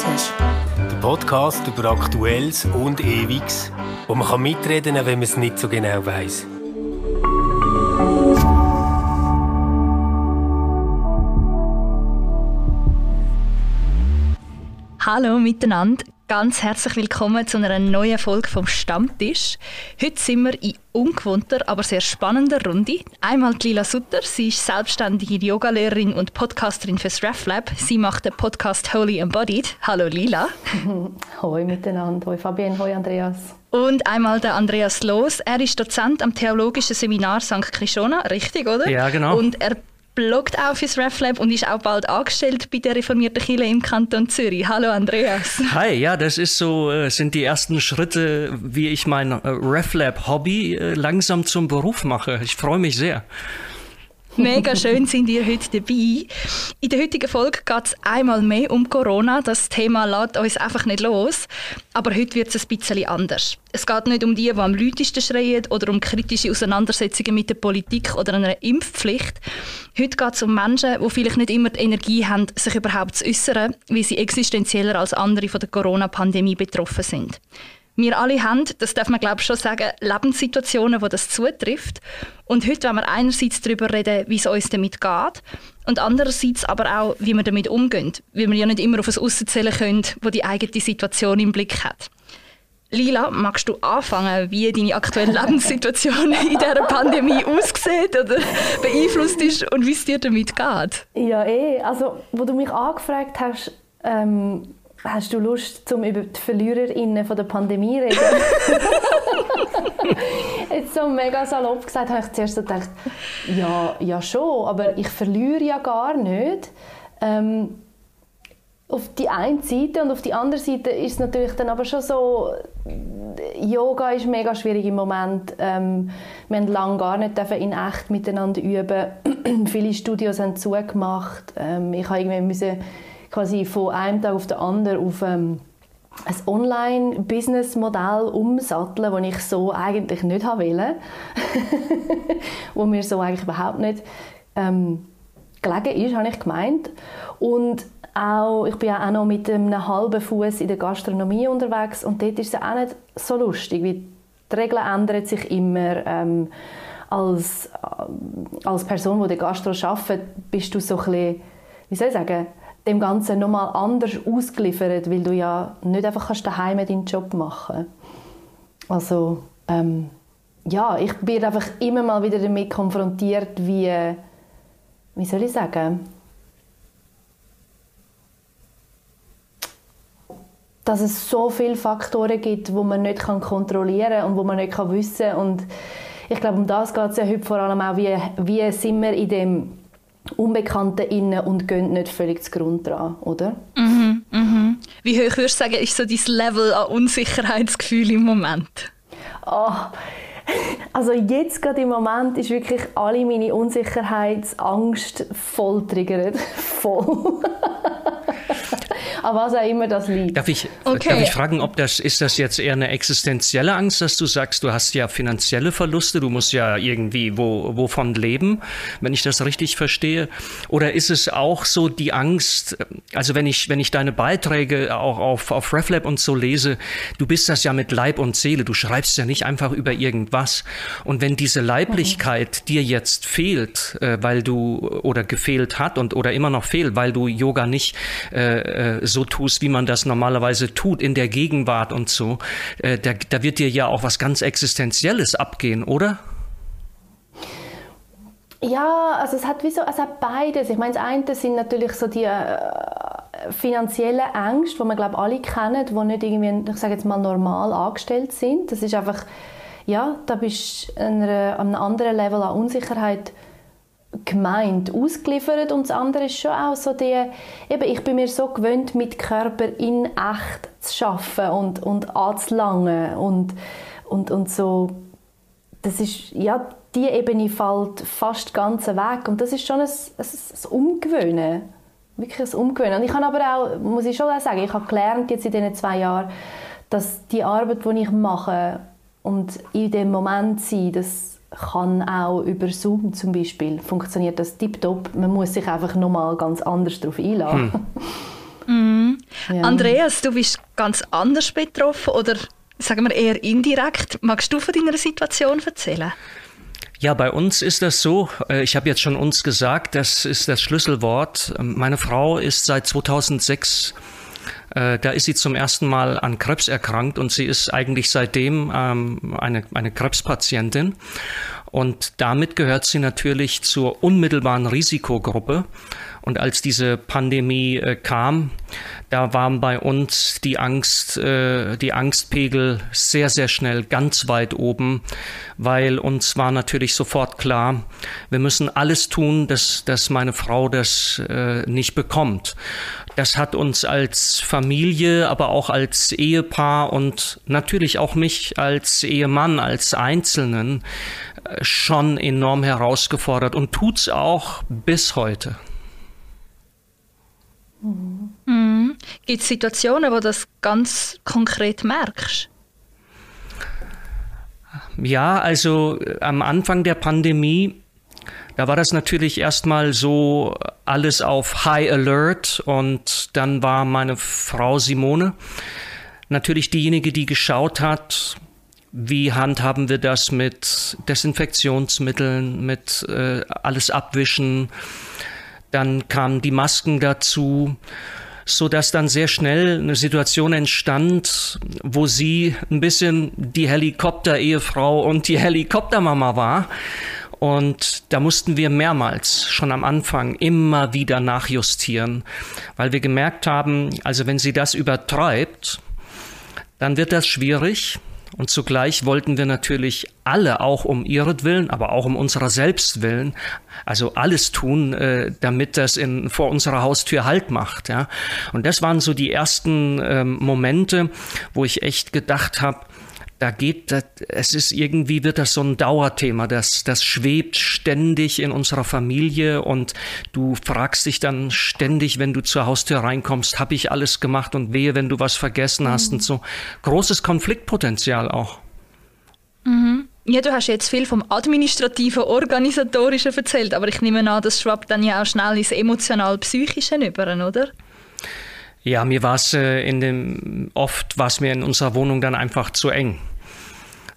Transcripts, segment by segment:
Stammtisch. Der Podcast über Aktuelles und Ewiges, wo man kann mitreden kann, wenn man es nicht so genau weiß. Hallo miteinander, ganz herzlich willkommen zu einer neuen Folge vom Stammtisch. Heute sind wir in ungewohnter, aber sehr spannender Runde. Einmal Lila Sutter, sie ist selbstständige Yogalehrerin und Podcasterin fürs RefLab. Sie macht den Podcast Holy Embodied. Hallo Lila. Hoi miteinander, hoi Fabienne, hoi Andreas. Und einmal der Andreas Loos. Er ist Dozent am Theologischen Seminar St. Krishona, richtig, oder? Ja, genau. Und er bloggt auch fürs RefLab und ist auch bald angestellt bei der reformierten Kirche im Kanton Zürich. Hallo Andreas. Hi, ja, das ist so, äh, sind die ersten Schritte, wie ich mein äh, RefLab-Hobby äh, langsam zum Beruf mache. Ich freue mich sehr. Mega schön sind ihr heute dabei. In der heutigen Folge geht es einmal mehr um Corona. Das Thema lässt uns einfach nicht los. Aber heute wird es ein bisschen anders. Es geht nicht um die, die am lautesten schreien oder um kritische Auseinandersetzungen mit der Politik oder einer Impfpflicht. Heute geht es um Menschen, die vielleicht nicht immer die Energie haben, sich überhaupt zu äußern, wie sie existenzieller als andere von der Corona-Pandemie betroffen sind. Wir alle haben, das darf man glaube schon sagen, Lebenssituationen, wo das zutrifft. Und heute wollen wir einerseits darüber reden, wie es uns damit geht und andererseits aber auch, wie wir damit umgehen. Weil wir ja nicht immer auf ein Aussen zählen können, wo die eigene Situation im Blick hat. Lila, magst du anfangen, wie deine aktuelle Lebenssituation in dieser Pandemie aussieht oder beeinflusst ist und wie es dir damit geht? Ja, eh. Also, wo du mich angefragt hast, ähm, Hast du Lust, um über die VerliererInnen von der Pandemie zu reden? Jetzt so mega salopp gesagt, habe ich zuerst so gedacht, ja, ja schon, aber ich verliere ja gar nicht. Ähm, auf die eine Seite und auf die andere Seite ist es natürlich dann aber schon so, Yoga ist mega schwierig im Moment. Ähm, wir haben lange gar nicht in echt miteinander üben. Viele Studios haben zugemacht. Ähm, ich habe irgendwie müssen quasi von einem Tag auf den anderen auf ähm, ein Online-Business-Modell umsatteln, das ich so eigentlich nicht wollte. wo mir so eigentlich überhaupt nicht ähm, gelegen ist, habe ich gemeint. Und auch, ich bin ja auch noch mit einem halben Fuß in der Gastronomie unterwegs und dort ist es auch nicht so lustig, weil die Regeln ändern sich immer. Ähm, als, äh, als Person, die der Gastro arbeitet, bist du so ein bisschen, wie soll ich sagen, dem Ganzen nochmal anders ausgeliefert, weil du ja nicht einfach kannst daheim deinen Job machen. Also ähm, ja, ich bin einfach immer mal wieder damit konfrontiert, wie wie soll ich sagen, dass es so viele Faktoren gibt, wo man nicht kontrollieren kann und wo man nicht wissen kann. Und ich glaube, um das geht es ja heute vor allem auch, wie, wie sind wir in dem Unbekannten innen und gehen nicht völlig zu Grund dran, oder? Mhm, mhm. Wie hoch würdest du sagen, ist so dein Level an Unsicherheitsgefühl im Moment? Oh, also jetzt gerade im Moment ist wirklich alle meine Unsicherheitsangst voll triggert. Voll an was auch immer das liegt. Darf ich, okay. darf ich fragen, ob das, ist das jetzt eher eine existenzielle Angst, dass du sagst, du hast ja finanzielle Verluste, du musst ja irgendwie wo, wovon leben, wenn ich das richtig verstehe? Oder ist es auch so die Angst, also wenn ich, wenn ich deine Beiträge auch auf, auf RefLab und so lese, du bist das ja mit Leib und Seele, du schreibst ja nicht einfach über irgendwas. Und wenn diese Leiblichkeit mhm. dir jetzt fehlt, äh, weil du oder gefehlt hat und oder immer noch fehlt, weil du Yoga nicht äh, äh so tust, wie man das normalerweise tut in der Gegenwart und so, äh, da, da wird dir ja auch was ganz Existenzielles abgehen, oder? Ja, also es hat wie so, es hat beides. Ich meine, das eine sind natürlich so die äh, finanziellen Ängste, die man glaube alle kennen, die nicht irgendwie, ich sage jetzt mal normal angestellt sind. Das ist einfach, ja, da bist du an einem anderen Level an Unsicherheit gemeint ausgeliefert. Und das andere ist schon auch so die, eben ich bin mir so gewöhnt mit Körper in echt zu schaffen und und anzulangen und und und so. Das ist ja die Ebene fällt fast ganz weg. Und das ist schon ein, ein, ein Umgewöhnen. Wirklich ein Umgewöhnen. Und ich habe aber auch muss ich schon sagen ich habe gelernt jetzt in diesen zwei Jahren dass die Arbeit die ich mache und in dem Moment sein dass kann auch über Zoom zum Beispiel funktioniert das tiptop. Man muss sich einfach nochmal ganz anders darauf einladen. Hm. Mm. Ja. Andreas, du bist ganz anders betroffen oder sagen wir eher indirekt. Magst du von deiner Situation erzählen? Ja, bei uns ist das so, äh, ich habe jetzt schon uns gesagt, das ist das Schlüsselwort. Meine Frau ist seit 2006 äh, da ist sie zum ersten Mal an Krebs erkrankt und sie ist eigentlich seitdem ähm, eine, eine Krebspatientin. Und damit gehört sie natürlich zur unmittelbaren Risikogruppe. Und als diese Pandemie äh, kam, da waren bei uns die Angst, äh, die Angstpegel sehr, sehr schnell ganz weit oben, weil uns war natürlich sofort klar, wir müssen alles tun, dass, dass meine Frau das äh, nicht bekommt. Das hat uns als Familie, aber auch als Ehepaar und natürlich auch mich als Ehemann, als Einzelnen äh, schon enorm herausgefordert und tut's auch bis heute. Mhm. Gibt es Situationen, wo du das ganz konkret merkst? Ja, also äh, am Anfang der Pandemie, da war das natürlich erstmal so alles auf High Alert und dann war meine Frau Simone natürlich diejenige, die geschaut hat, wie handhaben wir das mit Desinfektionsmitteln, mit äh, alles abwischen, dann kamen die Masken dazu, so dass dann sehr schnell eine Situation entstand, wo sie ein bisschen die Helikopter-Ehefrau und die Helikoptermama war. Und da mussten wir mehrmals schon am Anfang immer wieder nachjustieren, weil wir gemerkt haben, also wenn sie das übertreibt, dann wird das schwierig. Und zugleich wollten wir natürlich alle auch um ihretwillen, aber auch um unserer selbst willen, also alles tun, äh, damit das in, vor unserer Haustür Halt macht. Ja. Und das waren so die ersten ähm, Momente, wo ich echt gedacht habe, da geht, das, es ist irgendwie wird das so ein Dauerthema, das, das schwebt ständig in unserer Familie und du fragst dich dann ständig, wenn du zur Haustür reinkommst, habe ich alles gemacht und wehe, wenn du was vergessen hast mhm. und so. Großes Konfliktpotenzial auch. Mhm. Ja, du hast jetzt viel vom administrativen, organisatorischen erzählt, aber ich nehme an, das schwappt dann ja auch schnell ins emotional-psychische über, oder? Ja, mir war es äh, in dem oft war es mir in unserer Wohnung dann einfach zu eng.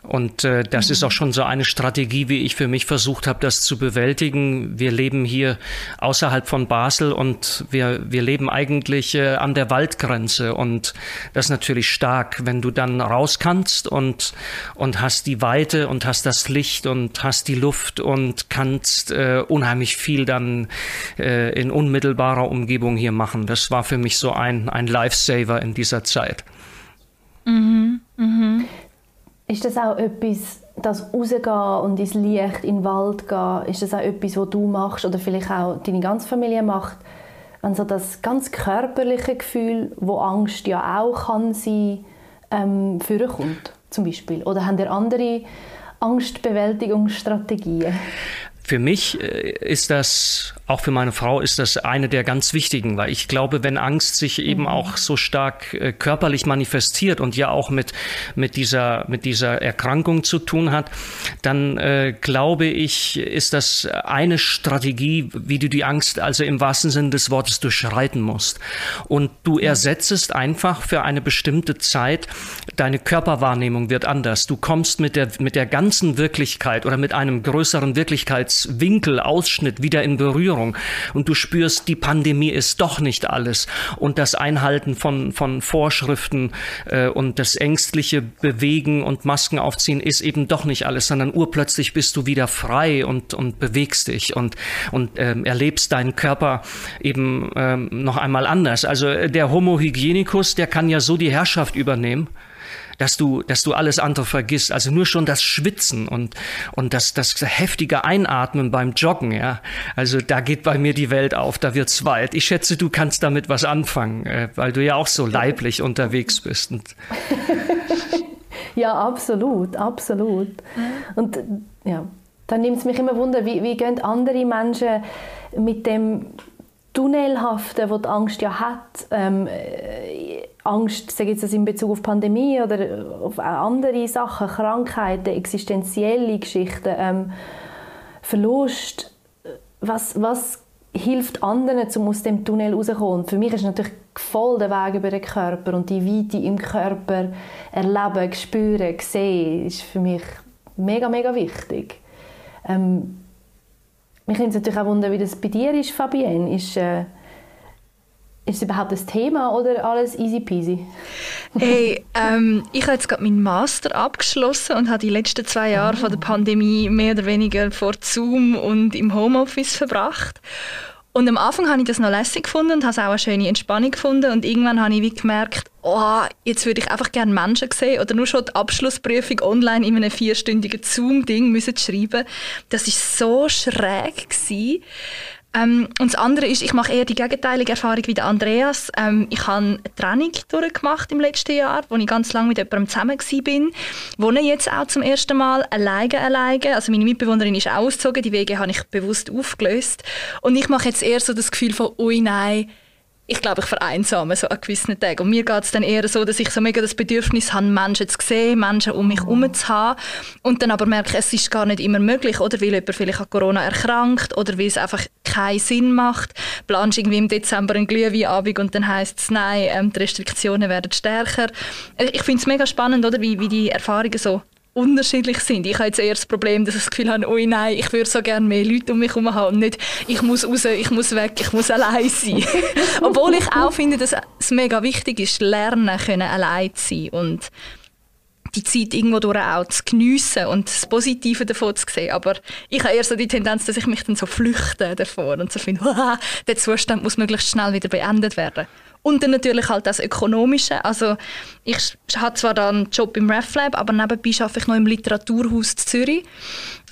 Und äh, das ist auch schon so eine Strategie, wie ich für mich versucht habe, das zu bewältigen. Wir leben hier außerhalb von Basel und wir, wir leben eigentlich äh, an der Waldgrenze. Und das ist natürlich stark, wenn du dann raus kannst und, und hast die Weite und hast das Licht und hast die Luft und kannst äh, unheimlich viel dann äh, in unmittelbarer Umgebung hier machen. Das war für mich so ein, ein Lifesaver in dieser Zeit. Mhm, mhm. Ist das auch etwas, das rausgehen und ins Licht, in den Wald gehen, ist das auch etwas, was du machst oder vielleicht auch deine ganze Familie macht? Wenn so das ganz körperliche Gefühl, wo Angst ja auch kann sein, ähm, vorkommt, zum Beispiel? Oder haben ihr andere Angstbewältigungsstrategien? Für mich äh, ist das, auch für meine Frau, ist das eine der ganz wichtigen, weil ich glaube, wenn Angst sich eben mhm. auch so stark äh, körperlich manifestiert und ja auch mit, mit, dieser, mit dieser Erkrankung zu tun hat, dann äh, glaube ich, ist das eine Strategie, wie du die Angst also im wahrsten Sinne des Wortes durchschreiten musst. Und du mhm. ersetzest einfach für eine bestimmte Zeit, deine Körperwahrnehmung wird anders. Du kommst mit der, mit der ganzen Wirklichkeit oder mit einem größeren Wirklichkeits Winkel, Ausschnitt wieder in Berührung und du spürst, die Pandemie ist doch nicht alles. Und das Einhalten von, von Vorschriften äh, und das ängstliche Bewegen und Masken aufziehen ist eben doch nicht alles, sondern urplötzlich bist du wieder frei und, und bewegst dich und, und ähm, erlebst deinen Körper eben ähm, noch einmal anders. Also äh, der Homo hygienicus, der kann ja so die Herrschaft übernehmen dass du, dass du alles andere vergisst. Also nur schon das Schwitzen und, und das, das heftige Einatmen beim Joggen, ja. Also da geht bei mir die Welt auf, da wird's weit. Ich schätze, du kannst damit was anfangen, äh, weil du ja auch so leiblich unterwegs bist. ja, absolut, absolut. Und ja, dann nimmt es mich immer wunder, wie, wie gehen andere Menschen mit dem Tunnelhaften, das die Angst ja hat, ähm, äh, Angst, ich jetzt in Bezug auf Pandemie oder auf andere Sachen, Krankheiten, existenzielle Geschichten, ähm, Verlust, was, was hilft anderen, um aus dem Tunnel rauszukommen. Für mich ist natürlich voll der Weg über den Körper und die Weite im Körper erleben, spüren, sehen, ist für mich mega, mega wichtig. Ähm, mich nimmt natürlich auch wunder, wie das bei dir ist, Fabienne. Ist, äh, ist es überhaupt das Thema oder alles easy peasy? Hey, ähm, ich habe jetzt gerade meinen Master abgeschlossen und habe die letzten zwei Jahre oh. von der Pandemie mehr oder weniger vor Zoom und im Homeoffice verbracht. Und am Anfang habe ich das noch lässig gefunden und habe es auch eine schöne Entspannung gefunden. Und irgendwann habe ich wie gemerkt, oh, jetzt würde ich einfach gerne Menschen sehen oder nur schon die Abschlussprüfung online in einem vierstündigen Zoom-Ding müssen schreiben. Das ist so schräg gewesen. Ähm, und das andere ist, ich mache eher die gegenteilige Erfahrung wie der Andreas. Ähm, ich habe eine Training durchgemacht im letzten Jahr, wo ich ganz lange mit jemandem zusammen war. Wohne jetzt auch zum ersten Mal alleine, alleine. Also meine Mitbewohnerin ist auch ausgezogen, die Wege habe ich bewusst aufgelöst. Und ich mache jetzt eher so das Gefühl von, ui nein, ich glaube, ich vereinsame so an gewissen Tagen. Und mir geht es dann eher so, dass ich so mega das Bedürfnis habe, Menschen zu sehen, Menschen um mich herum zu haben. Und dann aber merke, es ist gar nicht immer möglich. Oder weil jemand vielleicht an Corona erkrankt oder weil es einfach keinen Sinn macht. Planst irgendwie im Dezember einen Glühweinabend und dann heisst es, nein, ähm, die Restriktionen werden stärker. Ich finde es mega spannend, oder, wie, wie die Erfahrungen so unterschiedlich sind. Ich habe jetzt eher das Problem, dass ich das Gefühl habe, oh nein, ich würde so gerne mehr Leute um mich herum haben und nicht, ich muss raus, ich muss weg, ich muss allein sein. Obwohl ich auch finde, dass es mega wichtig ist, lernen können, allein zu sein und die Zeit irgendwo durch auch zu geniessen und das Positive davon zu sehen. Aber ich habe eher so die Tendenz, dass ich mich dann so flüchte davor und so finde, der Zustand muss möglichst schnell wieder beendet werden. Und dann natürlich halt das Ökonomische. Also ich habe zwar dann einen Job im RefLab, aber nebenbei arbeite ich noch im Literaturhaus Zürich.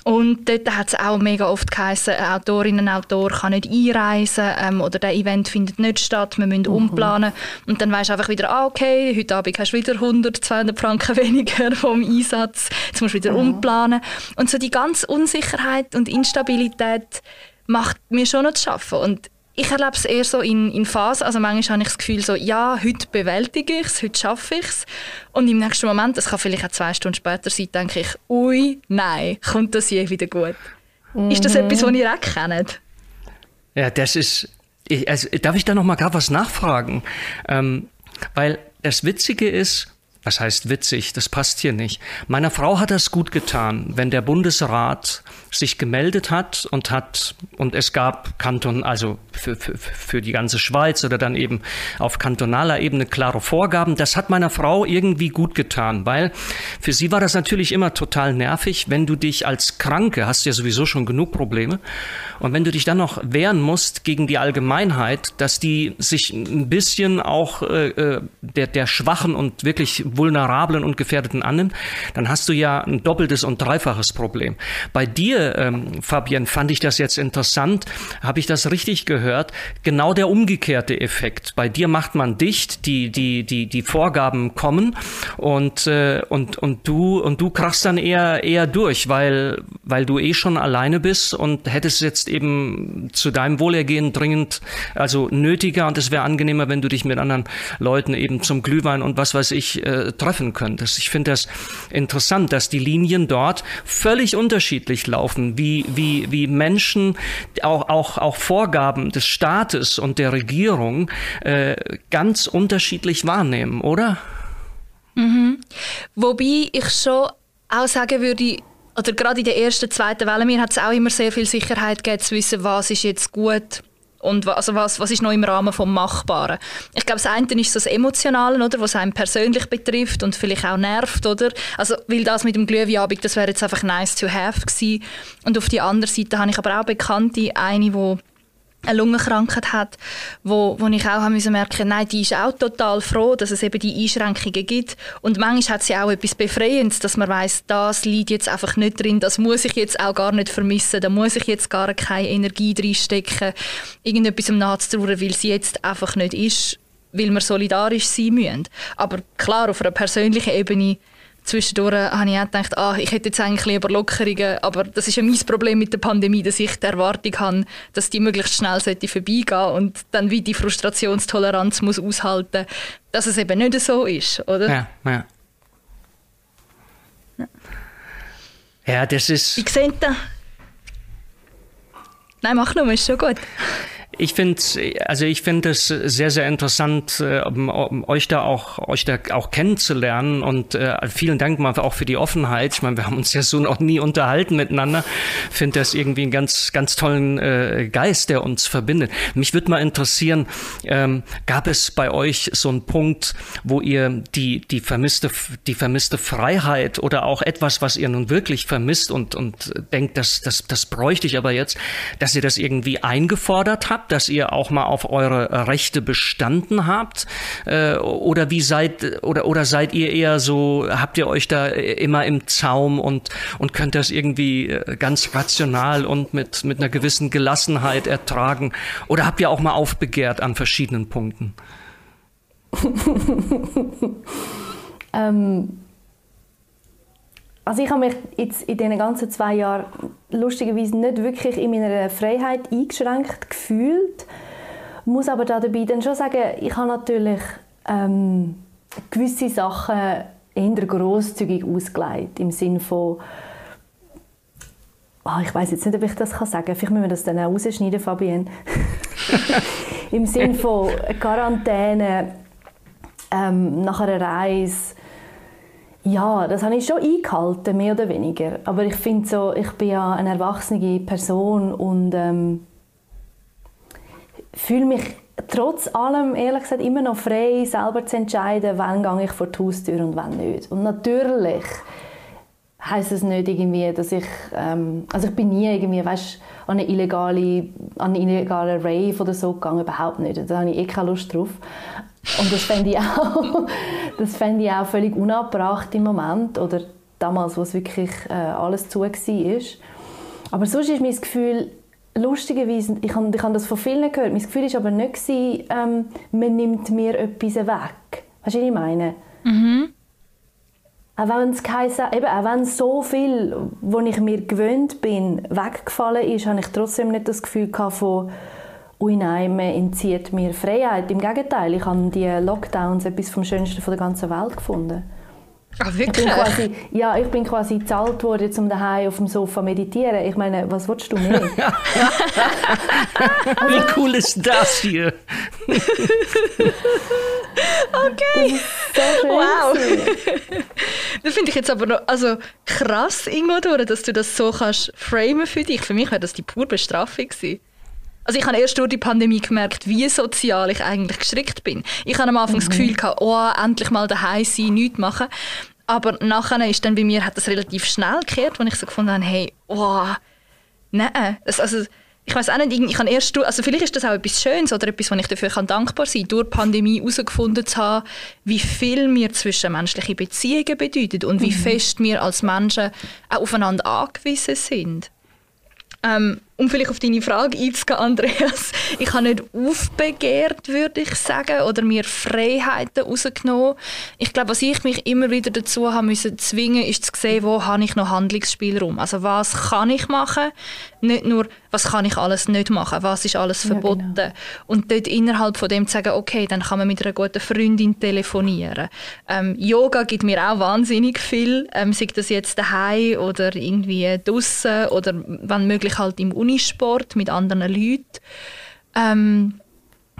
Und dort hat es auch mega oft geheißen, eine Autorin, ein Autor kann nicht einreisen ähm, oder der Event findet nicht statt, wir müssen mhm. umplanen. Und dann weisst du einfach wieder, ah, okay, heute Abend hast du wieder 100, 200 Franken weniger vom Einsatz, jetzt musst du wieder mhm. umplanen. Und so die ganze Unsicherheit und Instabilität macht mir schon noch zu schaffen. Und ich erlebe es eher so in, in Phasen. Also manchmal habe ich das Gefühl, so, ja, heute bewältige ich es, heute schaffe ich es. Und im nächsten Moment, das kann vielleicht auch zwei Stunden später sein, denke ich, ui, nein, kommt das je wieder gut. Mhm. Ist das etwas, was ihr auch kennt? Ja, das ist. Ich, also, darf ich da noch mal gar was nachfragen? Ähm, weil das Witzige ist, was heißt witzig, das passt hier nicht. Meiner Frau hat das gut getan, wenn der Bundesrat sich gemeldet hat und hat, und es gab Kanton, also für, für, für die ganze Schweiz oder dann eben auf kantonaler Ebene klare Vorgaben. Das hat meiner Frau irgendwie gut getan, weil für sie war das natürlich immer total nervig, wenn du dich als Kranke, hast ja sowieso schon genug Probleme, und wenn du dich dann noch wehren musst gegen die Allgemeinheit, dass die sich ein bisschen auch äh, äh der, der Schwachen und wirklich vulnerablen und Gefährdeten annimmt, dann hast du ja ein doppeltes und dreifaches Problem. Bei dir, ähm, Fabian, fand ich das jetzt interessant. Habe ich das richtig gehört? Genau der umgekehrte Effekt. Bei dir macht man dicht, die, die, die, die Vorgaben kommen und, äh, und, und du, und du krachst dann eher, eher durch, weil, weil du eh schon alleine bist und hättest jetzt eben zu deinem Wohlergehen dringend, also nötiger und es wäre angenehmer, wenn du dich mit anderen Leuten eben zum Glühwein und was weiß ich äh, treffen könntest. Ich finde das interessant, dass die Linien dort völlig unterschiedlich laufen, wie, wie, wie Menschen auch, auch, auch Vorgaben des Staates und der Regierung äh, ganz unterschiedlich wahrnehmen, oder? Mhm. Wobei ich schon auch sagen würde, oder gerade in der ersten, zweiten Welle, mir hat es auch immer sehr viel Sicherheit gegeben, zu wissen, was ist jetzt gut und also was, was ist noch im Rahmen vom Machbaren. Ich glaube, das eine ist das Emotionale, oder, was einem persönlich betrifft und vielleicht auch nervt, oder? Also, weil das mit dem Glühweinabend, das wäre jetzt einfach nice to have gewesen. Und auf die andere Seite habe ich aber auch Bekannte, eine, die eine Lungenkrankheit hat, wo, wo ich auch müssen merken, nein, die ist auch total froh, dass es eben die Einschränkungen gibt. Und manchmal hat sie auch etwas Befreiendes, dass man weiß, das liegt jetzt einfach nicht drin, das muss ich jetzt auch gar nicht vermissen, da muss ich jetzt gar keine Energie reinstecken, irgendetwas nachzutrauern, weil sie jetzt einfach nicht ist, weil wir solidarisch sein müssen. Aber klar, auf einer persönlichen Ebene zwischendurch habe ich auch gedacht, ah, ich hätte jetzt eigentlich lieber Lockerungen, aber das ist ja mein Problem mit der Pandemie, dass ich die Erwartung habe, dass die möglichst schnell sollte vorbeigehen und dann wie die Frustrationstoleranz muss aushalten, dass es eben nicht so ist, oder? Ja, ja. Ja, ja das ist... Wie seht ihr? Nein, mach nur, ist schon gut. Ich finde, also ich finde es sehr, sehr interessant, äh, euch da auch, euch da auch kennenzulernen und äh, vielen Dank mal auch für die Offenheit. Ich meine, wir haben uns ja so noch nie unterhalten miteinander. Finde das irgendwie einen ganz, ganz tollen äh, Geist, der uns verbindet. Mich würde mal interessieren, ähm, gab es bei euch so einen Punkt, wo ihr die, die vermisste, die vermisste Freiheit oder auch etwas, was ihr nun wirklich vermisst und, und denkt, das, das, das bräuchte ich aber jetzt, dass ihr das irgendwie eingefordert habt? Habt, dass ihr auch mal auf eure Rechte bestanden habt? Äh, oder wie seid oder oder seid ihr eher so, habt ihr euch da immer im Zaum und und könnt das irgendwie äh, ganz rational und mit mit einer gewissen Gelassenheit ertragen? Oder habt ihr auch mal aufbegehrt an verschiedenen Punkten? ähm, also ich habe mich jetzt in diesen ganzen zwei Jahren lustigerweise nicht wirklich in meiner Freiheit eingeschränkt gefühlt. Muss aber da dabei dann schon sagen, ich habe natürlich ähm, gewisse Sachen eher grosszügig ausgelegt im Sinne von oh, ich weiß jetzt nicht, ob ich das kann sagen. Vielleicht müssen wir das dann auch rausschneiden, Fabienne. Im Sinne von Quarantäne ähm, nach einer Reise ja, das habe ich schon eingehalten, mehr oder weniger. Aber ich finde so, ich bin ja eine erwachsene Person und ähm, fühle mich trotz allem, ehrlich gesagt, immer noch frei, selber zu entscheiden, wann gehe ich vor die Haustür und wann nicht. Und natürlich heißt es nicht irgendwie, dass ich, ähm, also ich bin nie irgendwie, weißt, an eine illegale, an einen illegalen Rave oder so gegangen, überhaupt nicht. Da habe ich eh keine Lust drauf. Und das fände ich auch, das fände ich auch völlig unabbracht im Moment oder damals, wo es wirklich äh, alles zu war. Aber sonst ist mein Gefühl, lustigerweise, ich habe, ich habe das von vielen gehört, mein Gefühl ist aber nicht gewesen, ähm, man nimmt mir etwas weg. Weißt du, was ich meine? Mhm. Auch wenn es geheißen, eben, auch wenn so viel, was ich mir gewöhnt bin, weggefallen ist, habe ich trotzdem nicht das Gefühl gehabt von ui nein, man entzieht mir Freiheit. Im Gegenteil, ich habe die Lockdowns etwas vom Schönsten der ganzen Welt gefunden. Ach, wirklich? Ich quasi, ja, ich bin quasi gezahlt worden, um daheim auf dem Sofa meditieren. Ich meine, was willst du mehr? Wie cool ist das hier? okay. So wow. das finde ich jetzt aber noch also krass, Ingo, dass du das so kannst framen für dich. Für mich wäre das die pure Bestrafung gewesen. Also ich habe erst durch die Pandemie gemerkt, wie sozial ich eigentlich gestrickt bin. Ich hatte am Anfang mhm. das Gefühl, gehabt, oh, endlich mal daheim sein, nichts machen. Aber nachher ist dann bei mir hat das relativ schnell gekehrt, als ich so gefunden habe, hey, oh, nein. Das, also, ich weiß auch nicht, ich habe erst, also vielleicht ist das auch etwas Schönes oder etwas, wo ich dafür kann dankbar sein kann, durch die Pandemie herausgefunden zu haben, wie viel mir zwischenmenschliche Beziehungen bedeuten und wie mhm. fest wir als Menschen auch aufeinander angewiesen sind. Ähm, um vielleicht auf deine Frage einzugehen, Andreas, ich habe nicht aufbegehrt, würde ich sagen, oder mir Freiheiten rausgenommen. Ich glaube, was ich mich immer wieder dazu haben müssen zwingen, ist zu sehen, wo habe ich noch Handlungsspielraum. Also was kann ich machen? Nicht nur, was kann ich alles nicht machen? Was ist alles verboten? Ja, genau. Und dort innerhalb von dem zu sagen, okay, dann kann man mit einer guten Freundin telefonieren. Ähm, Yoga gibt mir auch wahnsinnig viel, ähm, sei das jetzt daheim oder irgendwie draußen oder wenn möglich halt im Uni Unisport mit anderen Leuten. Ähm,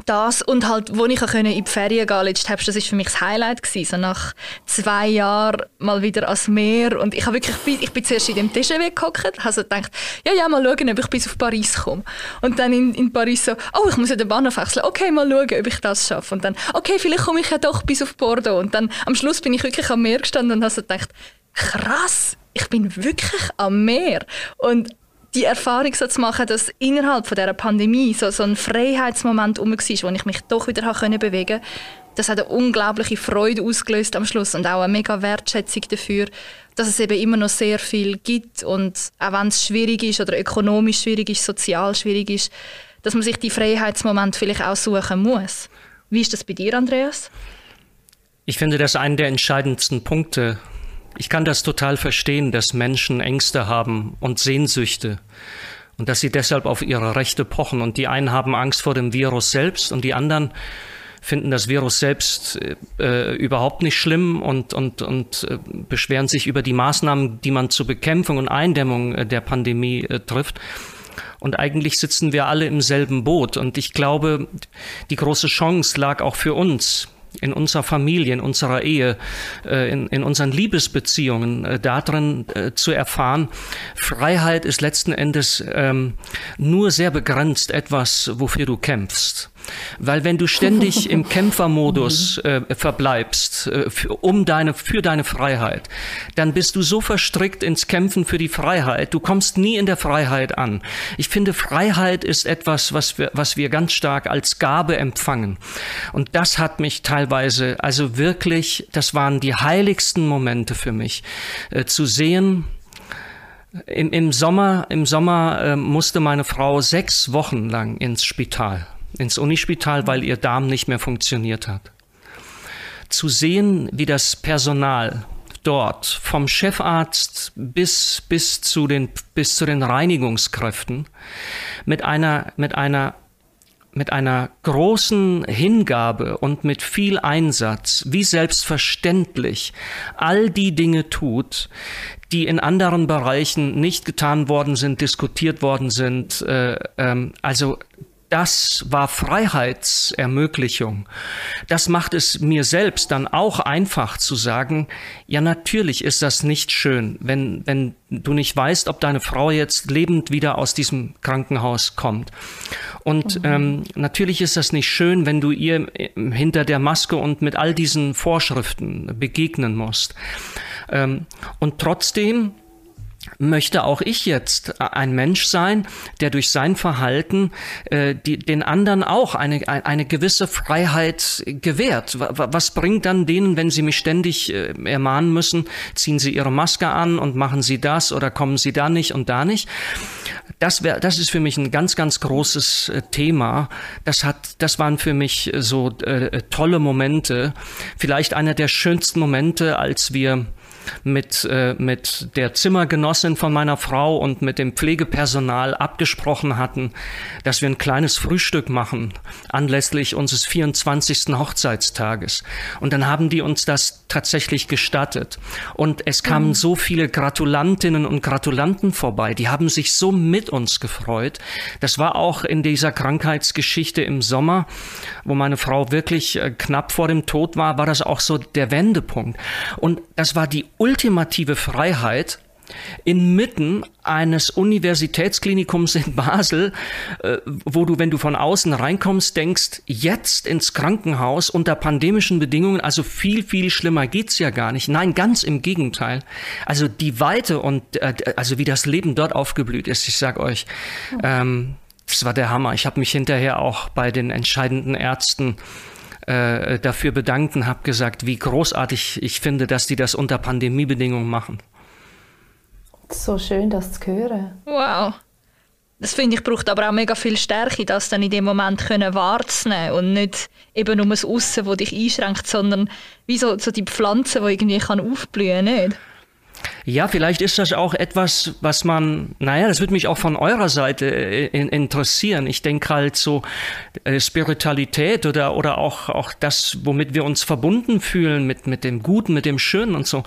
das und halt, wo ich in die Ferien gehen Herbst, das war für mich das Highlight gewesen. So nach zwei Jahren mal wieder ans Meer und ich habe wirklich, ich bin zuerst in dem TGW gehockt, also gedacht, ja, ja, mal schauen, ob ich bis auf Paris komme. Und dann in, in Paris so, oh, ich muss ja den Bahnhof wechseln, okay, mal schauen, ob ich das schaffe. Und dann, okay, vielleicht komme ich ja doch bis auf Bordeaux. Und dann am Schluss bin ich wirklich am Meer gestanden und habe so gedacht, krass, ich bin wirklich am Meer. Und die Erfahrung so zu machen, dass innerhalb von dieser Pandemie so, so ein Freiheitsmoment um war, wo ich mich doch wieder bewegen konnte, das hat eine unglaubliche Freude ausgelöst am Schluss und auch eine mega Wertschätzung dafür, dass es eben immer noch sehr viel gibt und auch wenn es schwierig ist oder ökonomisch schwierig ist, sozial schwierig ist, dass man sich die Freiheitsmomente vielleicht auch suchen muss. Wie ist das bei dir, Andreas? Ich finde das einen der entscheidendsten Punkte ich kann das total verstehen, dass Menschen Ängste haben und Sehnsüchte und dass sie deshalb auf ihre Rechte pochen. Und die einen haben Angst vor dem Virus selbst und die anderen finden das Virus selbst äh, überhaupt nicht schlimm und, und, und äh, beschweren sich über die Maßnahmen, die man zur Bekämpfung und Eindämmung äh, der Pandemie äh, trifft. Und eigentlich sitzen wir alle im selben Boot. Und ich glaube, die große Chance lag auch für uns in unserer Familie, in unserer Ehe, äh, in, in unseren Liebesbeziehungen, äh, darin äh, zu erfahren, Freiheit ist letzten Endes ähm, nur sehr begrenzt etwas, wofür du kämpfst. Weil wenn du ständig im Kämpfermodus äh, verbleibst, äh, für, um deine, für deine Freiheit, dann bist du so verstrickt ins Kämpfen für die Freiheit, du kommst nie in der Freiheit an. Ich finde, Freiheit ist etwas, was wir, was wir ganz stark als Gabe empfangen. Und das hat mich teilweise, also wirklich, das waren die heiligsten Momente für mich, äh, zu sehen, im, im Sommer, im Sommer äh, musste meine Frau sechs Wochen lang ins Spital ins Unispital, weil ihr Darm nicht mehr funktioniert hat. Zu sehen, wie das Personal dort vom Chefarzt bis, bis, zu den, bis zu den Reinigungskräften mit einer, mit einer mit einer großen Hingabe und mit viel Einsatz, wie selbstverständlich, all die Dinge tut, die in anderen Bereichen nicht getan worden sind, diskutiert worden sind. Äh, ähm, also das war Freiheitsermöglichung. Das macht es mir selbst dann auch einfach zu sagen, ja natürlich ist das nicht schön, wenn, wenn du nicht weißt, ob deine Frau jetzt lebend wieder aus diesem Krankenhaus kommt. Und mhm. ähm, natürlich ist das nicht schön, wenn du ihr hinter der Maske und mit all diesen Vorschriften begegnen musst. Ähm, und trotzdem möchte auch ich jetzt ein Mensch sein, der durch sein Verhalten äh, die, den anderen auch eine, eine gewisse Freiheit gewährt. Was bringt dann denen, wenn sie mich ständig äh, ermahnen müssen, ziehen sie ihre Maske an und machen sie das oder kommen sie da nicht und da nicht? Das, wär, das ist für mich ein ganz, ganz großes äh, Thema. Das, hat, das waren für mich so äh, tolle Momente. Vielleicht einer der schönsten Momente, als wir mit, äh, mit der Zimmergenossin von meiner Frau und mit dem Pflegepersonal abgesprochen hatten, dass wir ein kleines Frühstück machen anlässlich unseres 24. Hochzeitstages. Und dann haben die uns das tatsächlich gestattet. Und es kamen mhm. so viele Gratulantinnen und Gratulanten vorbei, die haben sich so mit uns gefreut. Das war auch in dieser Krankheitsgeschichte im Sommer, wo meine Frau wirklich äh, knapp vor dem Tod war, war das auch so der Wendepunkt. Und das war die ultimative Freiheit, inmitten eines Universitätsklinikums in Basel, äh, wo du, wenn du von außen reinkommst, denkst, jetzt ins Krankenhaus unter pandemischen Bedingungen, also viel, viel schlimmer geht's ja gar nicht. Nein, ganz im Gegenteil. Also die Weite und äh, also wie das Leben dort aufgeblüht ist, ich sag euch, ähm, das war der Hammer. Ich habe mich hinterher auch bei den entscheidenden Ärzten äh, dafür bedankt und habe gesagt, wie großartig ich finde, dass die das unter Pandemiebedingungen machen. So schön, das zu hören. Wow. Das finde ich braucht aber auch mega viel Stärke, das dann in dem Moment können wahrzunehmen und nicht eben nur das Aussen, das dich einschränkt, sondern wie so, so die Pflanze, die irgendwie kann aufblühen, nicht? Ja, vielleicht ist das auch etwas, was man, naja, das würde mich auch von eurer Seite äh, interessieren. Ich denke halt so äh, Spiritualität oder, oder auch, auch das, womit wir uns verbunden fühlen, mit, mit dem Guten, mit dem Schönen und so.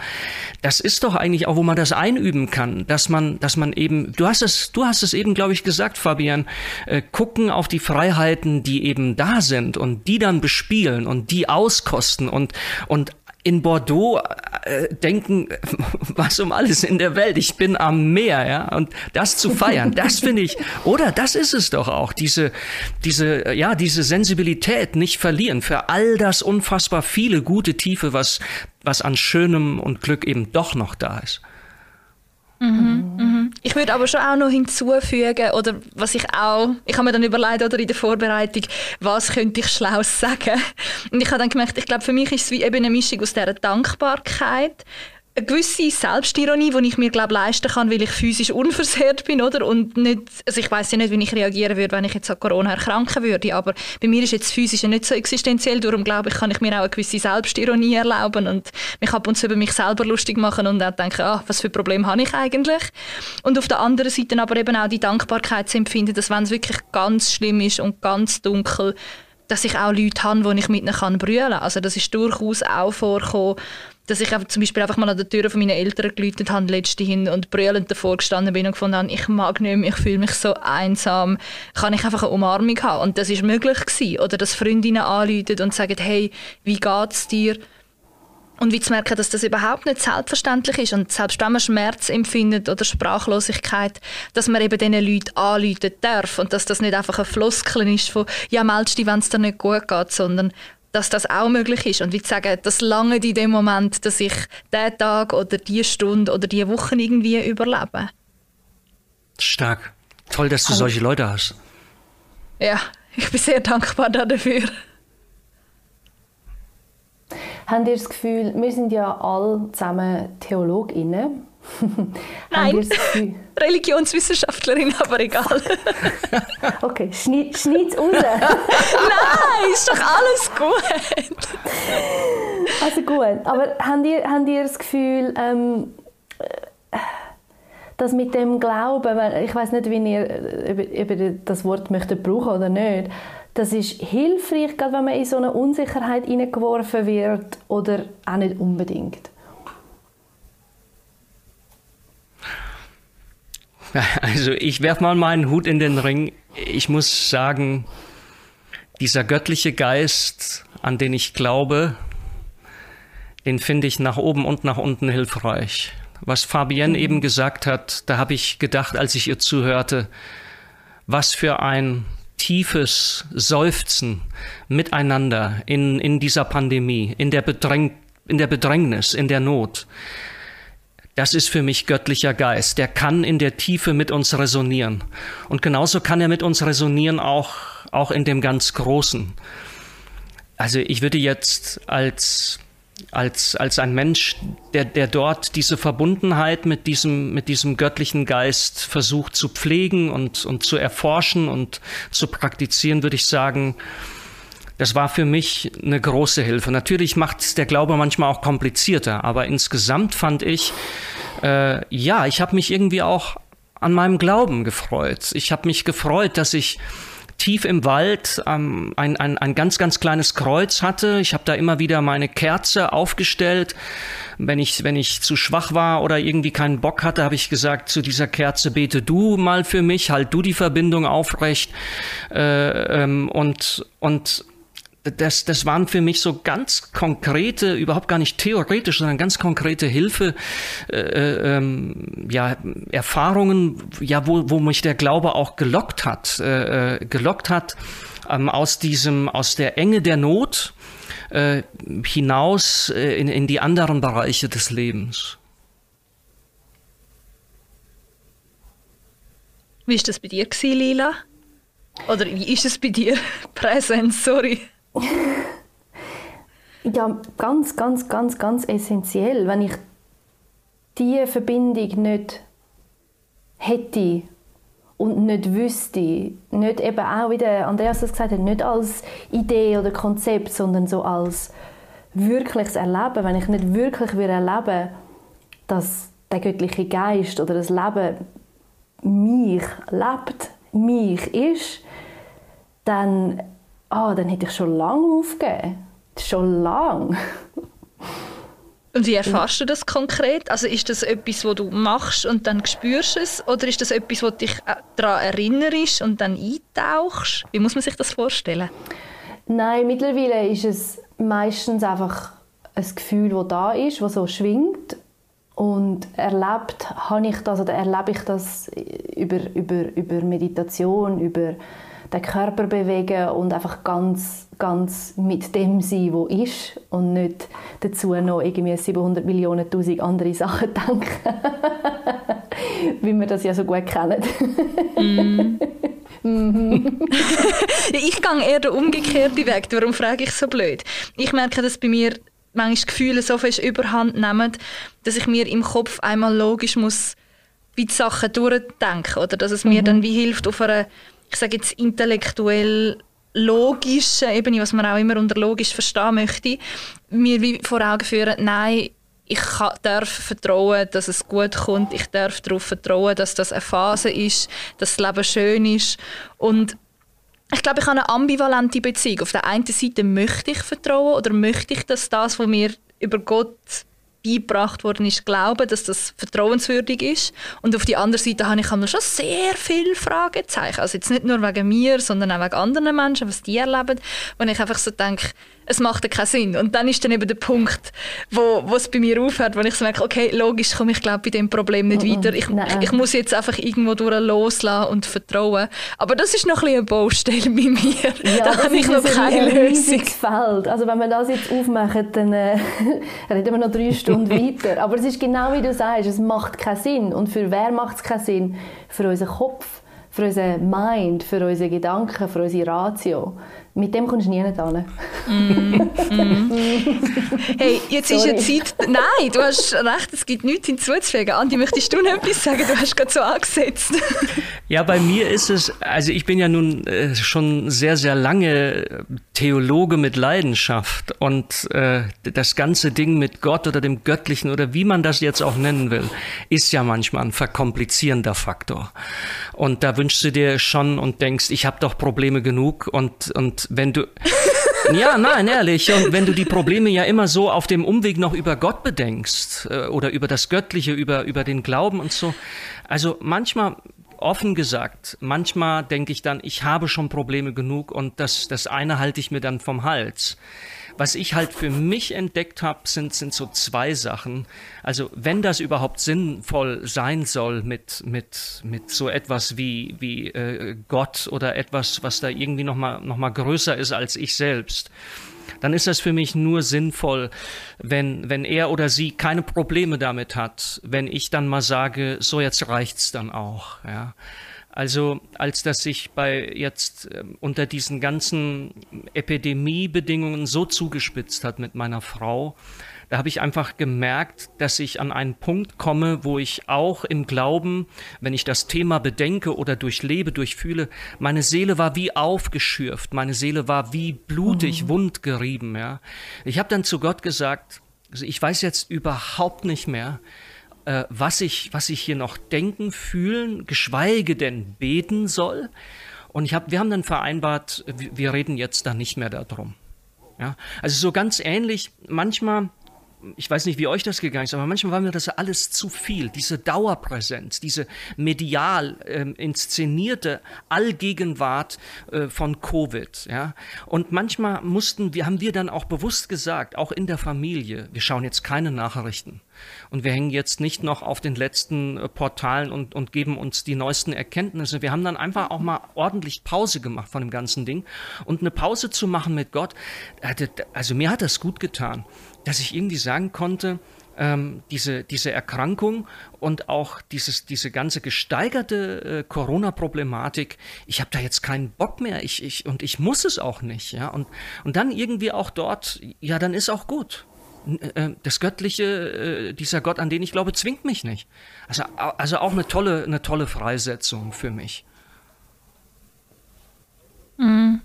Das ist doch eigentlich auch, wo man das einüben kann, dass man, dass man eben, du hast es, du hast es eben, glaube ich, gesagt, Fabian, äh, gucken auf die Freiheiten, die eben da sind und die dann bespielen und die auskosten und, und in Bordeaux äh, denken, was um alles in der Welt, ich bin am Meer, ja, und das zu feiern, das finde ich, oder das ist es doch auch, diese, diese, ja, diese Sensibilität nicht verlieren. Für all das unfassbar viele gute Tiefe, was, was an Schönem und Glück eben doch noch da ist. Mhm, mhm. Ich würde aber schon auch noch hinzufügen, oder was ich auch, ich habe mir dann überlegt, oder in der Vorbereitung, was könnte ich schlau sagen. Und ich habe dann gemerkt, ich glaube, für mich ist es wie eben eine Mischung aus dieser Dankbarkeit eine gewisse Selbstironie, die ich mir glaube leisten kann, weil ich physisch unversehrt bin, oder? Und nicht, also ich weiß ja nicht, wie ich reagieren würde, wenn ich jetzt an Corona erkranken würde, aber bei mir ist jetzt physisch nicht so existenziell, darum glaube ich, kann ich mir auch eine gewisse Selbstironie erlauben und mich ab und zu über mich selber lustig machen und auch denken, ah, was für Probleme habe ich eigentlich? Und auf der anderen Seite aber eben auch die Dankbarkeit zu empfinden, dass wenn es wirklich ganz schlimm ist und ganz dunkel, dass ich auch Leute habe, wo ich mit ihnen kann brüllen. Also das ist durchaus auch vorgekommen, dass ich zum Beispiel einfach mal an der Tür von meinen Eltern geläutet habe letzthin und brüllend davor gestanden bin und gefunden habe, ich mag nicht mehr, ich fühle mich so einsam, kann ich einfach eine Umarmung haben? Und das ist möglich gewesen. Oder dass Freundinnen anrufen und sagen, hey, wie geht's dir? Und wie zu merken, dass das überhaupt nicht selbstverständlich ist. Und selbst wenn man Schmerz empfindet oder Sprachlosigkeit, dass man eben diesen Leuten anrufen darf. Und dass das nicht einfach ein Floskeln ist von, ja, meldest dich, wenn es dir nicht gut geht, sondern dass das auch möglich ist. Und wie zu sagen, das lange in dem Moment, dass ich diesen Tag oder die Stunde oder die Woche irgendwie überlebe. Stark. Toll, dass du also, solche Leute hast. Ja, ich bin sehr dankbar dafür. Habt ihr das Gefühl, wir sind ja alle zusammen TheologInnen. Nein, Religionswissenschaftlerin, aber egal. okay, schneid es raus. Nein, ist doch alles gut. Also gut, aber habt ihr, habt ihr das Gefühl, ähm, dass mit dem Glauben, ich weiß nicht, wie ihr über, das Wort möchtet brauchen oder nicht, das ist hilfreich, gerade wenn man in so eine Unsicherheit hineingeworfen wird oder auch nicht unbedingt? Also ich werfe mal meinen Hut in den Ring. Ich muss sagen, dieser göttliche Geist, an den ich glaube, den finde ich nach oben und nach unten hilfreich. Was Fabienne mhm. eben gesagt hat, da habe ich gedacht, als ich ihr zuhörte, was für ein tiefes Seufzen miteinander in, in dieser Pandemie, in der, Bedräng, in der Bedrängnis, in der Not. Das ist für mich göttlicher Geist. Der kann in der Tiefe mit uns resonieren. Und genauso kann er mit uns resonieren auch, auch in dem ganz Großen. Also ich würde jetzt als als, als ein Mensch, der, der dort diese Verbundenheit mit diesem, mit diesem göttlichen Geist versucht zu pflegen und, und zu erforschen und zu praktizieren, würde ich sagen, das war für mich eine große Hilfe. Natürlich macht der Glaube manchmal auch komplizierter, aber insgesamt fand ich, äh, ja, ich habe mich irgendwie auch an meinem Glauben gefreut. Ich habe mich gefreut, dass ich tief im Wald ähm, ein, ein, ein ganz, ganz kleines Kreuz hatte. Ich habe da immer wieder meine Kerze aufgestellt. Wenn ich, wenn ich zu schwach war oder irgendwie keinen Bock hatte, habe ich gesagt, zu dieser Kerze bete du mal für mich, halt du die Verbindung aufrecht. Äh, ähm, und, und das, das waren für mich so ganz konkrete, überhaupt gar nicht theoretisch, sondern ganz konkrete Hilfe, äh, äh, ähm, ja, Erfahrungen, ja, wo, wo mich der Glaube auch gelockt hat, äh, äh, gelockt hat ähm, aus diesem, aus der Enge der Not äh, hinaus äh, in, in die anderen Bereiche des Lebens. Wie ist das bei dir, Lila? Oder wie ist es bei dir? Präsenz, sorry. Ja, ganz, ganz, ganz, ganz essentiell. Wenn ich diese Verbindung nicht hätte und nicht wüsste, nicht eben auch, wie der Andreas das gesagt hat, nicht als Idee oder Konzept, sondern so als wirkliches Erleben, wenn ich nicht wirklich erleben würde, dass der göttliche Geist oder das Leben mich lebt, mich ist, dann ah, dann hätte ich schon lange aufgegeben. Schon lange. Und wie erfährst du das konkret? Also ist das etwas, was du machst und dann spürst es? Oder ist das etwas, was dich äh, daran erinnerst und dann eintauchst? Wie muss man sich das vorstellen? Nein, mittlerweile ist es meistens einfach ein Gefühl, das da ist, das so schwingt. Und erlebt habe ich das oder erlebe ich das über, über, über Meditation, über den Körper bewegen und einfach ganz, ganz mit dem sein, wo ist und nicht dazu noch irgendwie 700 Millionen tausend andere Sachen denken, wie wir das ja so gut kennen. mm. ich gehe eher den umgekehrten Weg. Warum frage ich so blöd? Ich merke, dass bei mir manchmal Gefühle so fest überhand nehmen, dass ich mir im Kopf einmal logisch muss wie die Sachen durchdenken oder dass es mir mhm. dann wie hilft auf einer ich sage jetzt intellektuell logischen Ebene, was man auch immer unter logisch verstehen möchte, mir wie vor Augen führen, nein, ich kann, darf vertrauen, dass es gut kommt. Ich darf darauf vertrauen, dass das eine Phase ist, dass das Leben schön ist. Und ich glaube, ich habe eine ambivalente Beziehung. Auf der einen Seite möchte ich vertrauen oder möchte ich, dass das, was mir über Gott beigebracht worden ist, glauben, dass das vertrauenswürdig ist. Und auf der anderen Seite habe ich schon sehr viele Fragezeichen. Also jetzt nicht nur wegen mir, sondern auch wegen anderen Menschen, was die erleben, wo ich einfach so denke, es macht ja keinen Sinn. Und dann ist dann eben der Punkt, wo, wo es bei mir aufhört, wo ich so merke, okay, logisch komme ich glaube bei dem Problem nicht weiter. Ich, ich muss jetzt einfach irgendwo durch loslassen und vertrauen. Aber das ist noch ein eine Baustelle bei mir. Ja, da habe ich noch keine Lösung. Feld. Also wenn wir das jetzt aufmachen, dann äh, reden wir noch drei Stunden weiter. Aber es ist genau wie du sagst, es macht keinen Sinn. Und für wer macht es keinen Sinn? Für unseren Kopf, für unseren Mind, für unsere Gedanken, für unsere Ratio. Mit dem kommst du nie hin. Mm, mm. hey, jetzt Sorry. ist ja Zeit. Nein, du hast recht, es gibt nichts hinzuzufügen. Andi, möchtest du noch etwas sagen? Du hast gerade so angesetzt. ja, bei mir ist es, also ich bin ja nun äh, schon sehr, sehr lange Theologe mit Leidenschaft und äh, das ganze Ding mit Gott oder dem Göttlichen oder wie man das jetzt auch nennen will, ist ja manchmal ein verkomplizierender Faktor. Und da wünschst du dir schon und denkst, ich habe doch Probleme genug und, und wenn du. Ja, nein, ehrlich. Und wenn du die Probleme ja immer so auf dem Umweg noch über Gott bedenkst äh, oder über das Göttliche, über, über den Glauben und so. Also manchmal, offen gesagt, manchmal denke ich dann, ich habe schon Probleme genug und das, das eine halte ich mir dann vom Hals. Was ich halt für mich entdeckt habe, sind, sind so zwei Sachen. Also wenn das überhaupt sinnvoll sein soll mit, mit, mit so etwas wie, wie äh, Gott oder etwas, was da irgendwie nochmal noch mal größer ist als ich selbst, dann ist das für mich nur sinnvoll, wenn, wenn er oder sie keine Probleme damit hat, wenn ich dann mal sage, so jetzt reicht's dann auch, ja. Also als das sich bei jetzt äh, unter diesen ganzen Epidemiebedingungen so zugespitzt hat mit meiner Frau, da habe ich einfach gemerkt, dass ich an einen Punkt komme, wo ich auch im Glauben, wenn ich das Thema bedenke oder durchlebe, durchfühle, meine Seele war wie aufgeschürft, meine Seele war wie blutig, mhm. wundgerieben. Ja. Ich habe dann zu Gott gesagt, also ich weiß jetzt überhaupt nicht mehr, äh, was, ich, was ich hier noch denken, fühlen, geschweige denn beten soll. Und ich hab, wir haben dann vereinbart, wir, reden jetzt da nicht mehr darum. Ja? Also so ganz ähnlich, manchmal ich weiß nicht, wie euch das gegangen ist, aber manchmal war mir das alles zu viel. Diese Dauerpräsenz, diese medial äh, inszenierte Allgegenwart äh, von Covid. Ja? Und manchmal mussten wir, haben wir dann auch bewusst gesagt, auch in der Familie, wir schauen jetzt keine Nachrichten. Und wir hängen jetzt nicht noch auf den letzten äh, Portalen und, und geben uns die neuesten Erkenntnisse. Wir haben dann einfach auch mal ordentlich Pause gemacht von dem ganzen Ding. Und eine Pause zu machen mit Gott, also mir hat das gut getan dass ich irgendwie sagen konnte, ähm, diese, diese Erkrankung und auch dieses, diese ganze gesteigerte äh, Corona-Problematik, ich habe da jetzt keinen Bock mehr ich, ich, und ich muss es auch nicht. Ja? Und, und dann irgendwie auch dort, ja, dann ist auch gut. Äh, äh, das Göttliche, äh, dieser Gott, an den ich glaube, zwingt mich nicht. Also, also auch eine tolle, eine tolle Freisetzung für mich. Mhm.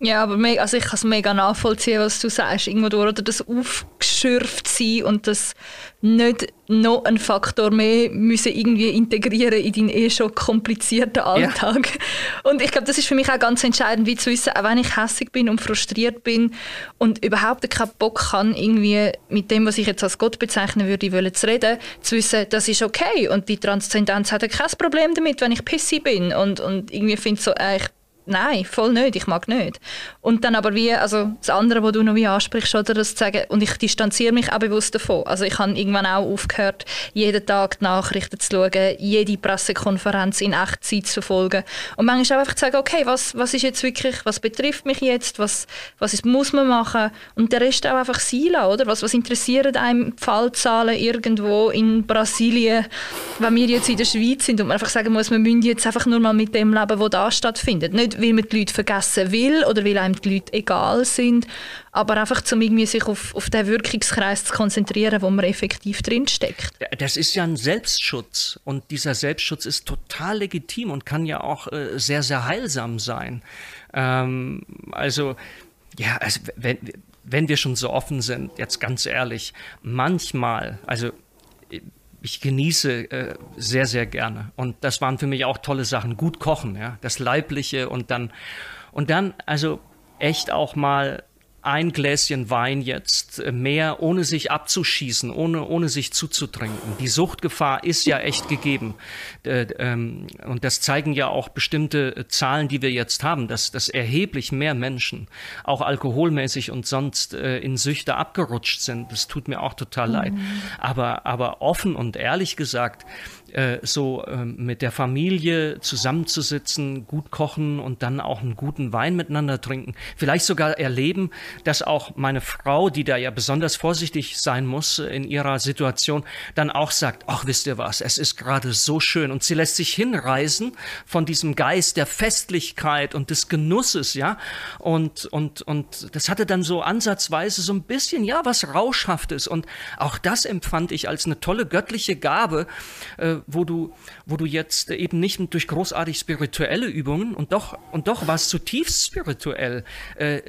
Ja, aber mega, also ich kann es mega nachvollziehen, was du sagst. Irgendwo durch, oder das aufgeschürft sein und das nicht noch einen Faktor mehr müssen irgendwie integrieren in deinen eh schon komplizierten Alltag. Ja. Und ich glaube, das ist für mich auch ganz entscheidend, wie zu wissen, auch wenn ich hässig bin und frustriert bin und überhaupt keinen Bock kann, irgendwie mit dem, was ich jetzt als Gott bezeichnen würde, wollen zu reden, zu wissen, das ist okay und die Transzendenz hat kein Problem damit, wenn ich pissy bin und, und irgendwie finde so, äh, ich nein, voll nicht, ich mag nicht. Und dann aber wie, also das andere, was du noch wie ansprichst, oder das zu sagen, und ich distanziere mich auch bewusst davon. Also ich habe irgendwann auch aufgehört, jeden Tag die Nachrichten zu schauen, jede Pressekonferenz in Echtzeit zu verfolgen. Und manchmal auch einfach zu sagen, okay, was, was ist jetzt wirklich, was betrifft mich jetzt, was, was ist, muss man machen und der Rest auch einfach sein lassen, oder? Was, was interessieren einem Fallzahlen irgendwo in Brasilien, wenn wir jetzt in der Schweiz sind und man einfach sagen muss, wir müssen jetzt einfach nur mal mit dem leben, was da stattfindet. Nicht weil man die Leute vergessen will oder weil einem die Leute egal sind, aber einfach um irgendwie sich auf, auf den Wirkungskreis zu konzentrieren, wo man effektiv drinsteckt. Das ist ja ein Selbstschutz und dieser Selbstschutz ist total legitim und kann ja auch äh, sehr, sehr heilsam sein. Ähm, also, ja, also wenn, wenn wir schon so offen sind, jetzt ganz ehrlich, manchmal, also ich genieße äh, sehr, sehr gerne. Und das waren für mich auch tolle Sachen. Gut kochen, ja, das Leibliche und dann, und dann, also echt auch mal ein Gläschen Wein jetzt äh, mehr, ohne sich abzuschießen, ohne, ohne sich zuzutrinken. Die Suchtgefahr ist ja echt gegeben. Ähm, und das zeigen ja auch bestimmte äh, Zahlen, die wir jetzt haben, dass, dass erheblich mehr Menschen, auch alkoholmäßig und sonst, äh, in Süchte abgerutscht sind. Das tut mir auch total leid. Mhm. Aber, aber offen und ehrlich gesagt, äh, so äh, mit der Familie zusammenzusitzen, gut kochen und dann auch einen guten Wein miteinander trinken. Vielleicht sogar erleben, dass auch meine Frau, die da ja besonders vorsichtig sein muss in ihrer Situation, dann auch sagt, ach wisst ihr was, es ist gerade so schön und sie lässt sich hinreisen von diesem Geist der Festlichkeit und des Genusses, ja. Und, und, und das hatte dann so ansatzweise so ein bisschen, ja, was Rauschhaftes und auch das empfand ich als eine tolle göttliche Gabe, äh, wo du, wo du jetzt eben nicht durch großartig spirituelle Übungen und doch, und doch war zutiefst spirituell, äh,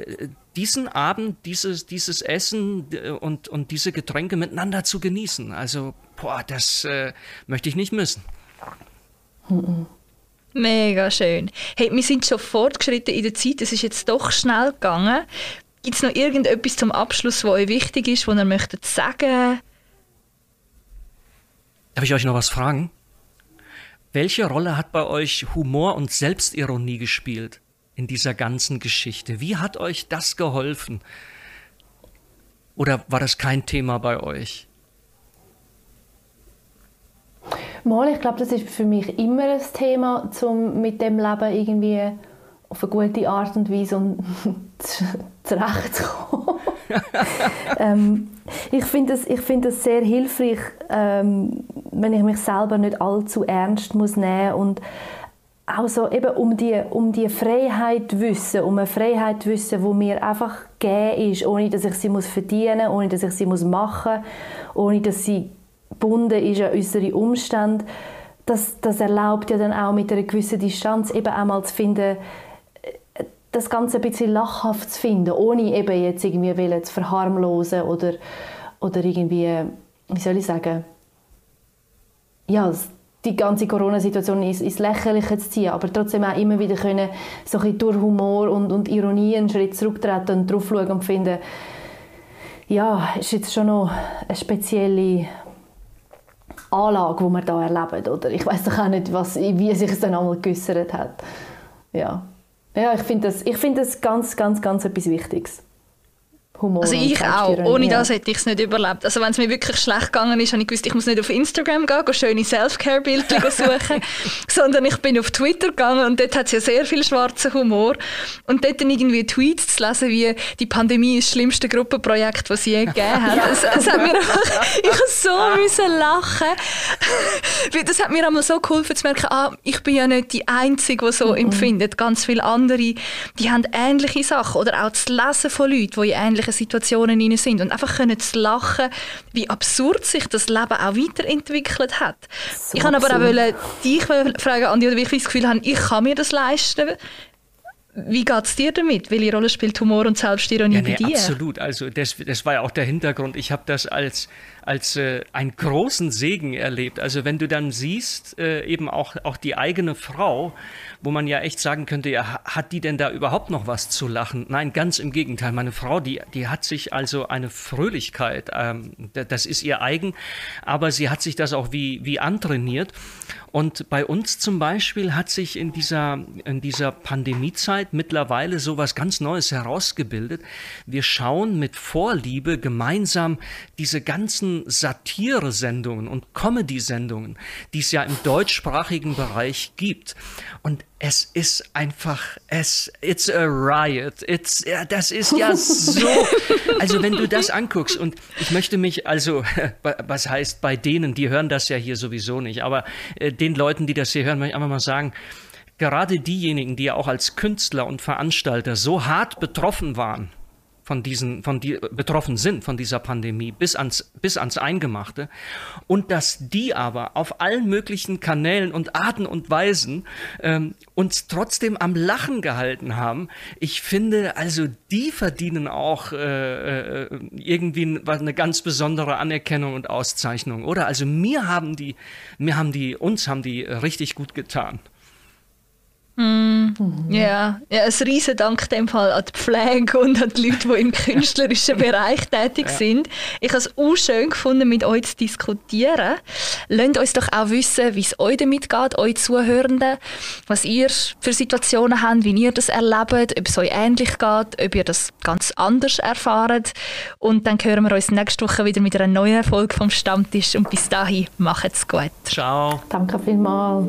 diesen Abend, dieses, dieses Essen äh, und, und diese Getränke miteinander zu genießen. Also, boah, das äh, möchte ich nicht missen. Mega schön. Hey, wir sind schon fortgeschritten in der Zeit, es ist jetzt doch schnell gegangen. Gibt es noch irgendetwas zum Abschluss, was euch wichtig ist, was ihr möchtet sagen? Darf ich euch noch was fragen? Welche Rolle hat bei euch Humor und Selbstironie gespielt in dieser ganzen Geschichte? Wie hat euch das geholfen? Oder war das kein Thema bei euch? Mal, ich glaube, das ist für mich immer ein Thema, um mit dem Leben irgendwie auf eine gute Art und Weise und zurechtzukommen. ähm, ich finde es find sehr hilfreich, ähm, wenn ich mich selber nicht allzu ernst muss nehmen und auch so eben um die, um die Freiheit wissen, um eine Freiheit wissen, wo mir einfach gegeben ist, ohne dass ich sie muss verdienen, ohne dass ich sie muss machen, ohne dass sie gebunden ist an unsere Umstände. Das, das erlaubt ja dann auch mit einer gewissen Distanz eben einmal zu finden, das Ganze ein bisschen lachhaft zu finden, ohne eben jetzt irgendwie zu verharmlosen oder, oder irgendwie, wie soll ich sagen, ja, die ganze Corona-Situation ins, ins Lächerliche zu ziehen, aber trotzdem auch immer wieder können, so ein durch Humor und, und Ironie einen Schritt zurücktreten und drauf schauen und finden, ja, ist jetzt schon noch eine spezielle Anlage, die wir da erleben, oder? Ich weiß doch auch nicht, was, wie sich es dann einmal geäussert hat. Ja. Ja, ich finde das, find das ganz, ganz, ganz etwas Wichtiges. Humor also ich auch. Ohne ja. das hätte ich es nicht überlebt. Also wenn es mir wirklich schlecht gegangen ist, habe ich gewusst, ich muss nicht auf Instagram gehen, gehen schöne Self-Care-Bilder suchen, sondern ich bin auf Twitter gegangen und dort hat es ja sehr viel schwarzen Humor. Und dort dann irgendwie Tweets zu lesen, wie die Pandemie ist das schlimmste Gruppenprojekt, das es je gegeben hat. ja. es, es, hat mir einfach, ich musste so müssen lachen. das hat mir einmal so geholfen zu merken, ah, ich bin ja nicht die Einzige, die so mhm. empfindet. Ganz viele andere, die haben ähnliche Sachen. Oder auch das Lesen von Leuten, die in ähnlichen Situationen rein sind und einfach können zu lachen, wie absurd sich das Leben auch weiterentwickelt hat. So ich kann aber auch wollen, dich fragen, Andi, oder wie ich das Gefühl habe, ich kann mir das leisten. Wie geht es dir damit? Welche Rolle spielt Humor und Selbstironie ja, nee, bei dir? Absolut. Also das, das war ja auch der Hintergrund. Ich habe das als als äh, einen großen Segen erlebt. Also wenn du dann siehst, äh, eben auch, auch die eigene Frau, wo man ja echt sagen könnte, ja, hat die denn da überhaupt noch was zu lachen? Nein, ganz im Gegenteil. Meine Frau, die, die hat sich also eine Fröhlichkeit, ähm, das ist ihr eigen, aber sie hat sich das auch wie, wie antrainiert. Und bei uns zum Beispiel hat sich in dieser, in dieser Pandemiezeit mittlerweile so was ganz Neues herausgebildet. Wir schauen mit Vorliebe gemeinsam diese ganzen Satire-Sendungen und Comedy-Sendungen, die es ja im deutschsprachigen Bereich gibt. Und es ist einfach, es, it's a riot. It's, ja, das ist ja so. Also wenn du das anguckst und ich möchte mich also, was heißt bei denen, die hören das ja hier sowieso nicht, aber äh, den Leuten, die das hier hören, möchte ich einfach mal sagen, gerade diejenigen, die ja auch als Künstler und Veranstalter so hart betroffen waren von diesen, von die betroffen sind von dieser Pandemie bis ans, bis ans Eingemachte und dass die aber auf allen möglichen Kanälen und Arten und Weisen ähm, uns trotzdem am Lachen gehalten haben. Ich finde, also die verdienen auch äh, äh irgendwie eine ganz besondere Anerkennung und Auszeichnung, oder? Also mir haben die, mir haben die, uns haben die richtig gut getan. Mm, ja. ja, ein riesen Dank dem Fall an die Pflege und an die Leute, die im künstlerischen Bereich tätig ja. sind. Ich habe es auch schön gefunden, mit euch zu diskutieren. Lasst uns doch auch wissen, wie es euch damit geht, euch Zuhörenden, was ihr für Situationen habt, wie ihr das erlebt, ob es euch ähnlich geht, ob ihr das ganz anders erfahrt. Und dann hören wir uns nächste Woche wieder mit einer neuen Folge vom Stammtisch. Und bis dahin, macht's gut. Ciao. Danke vielmals.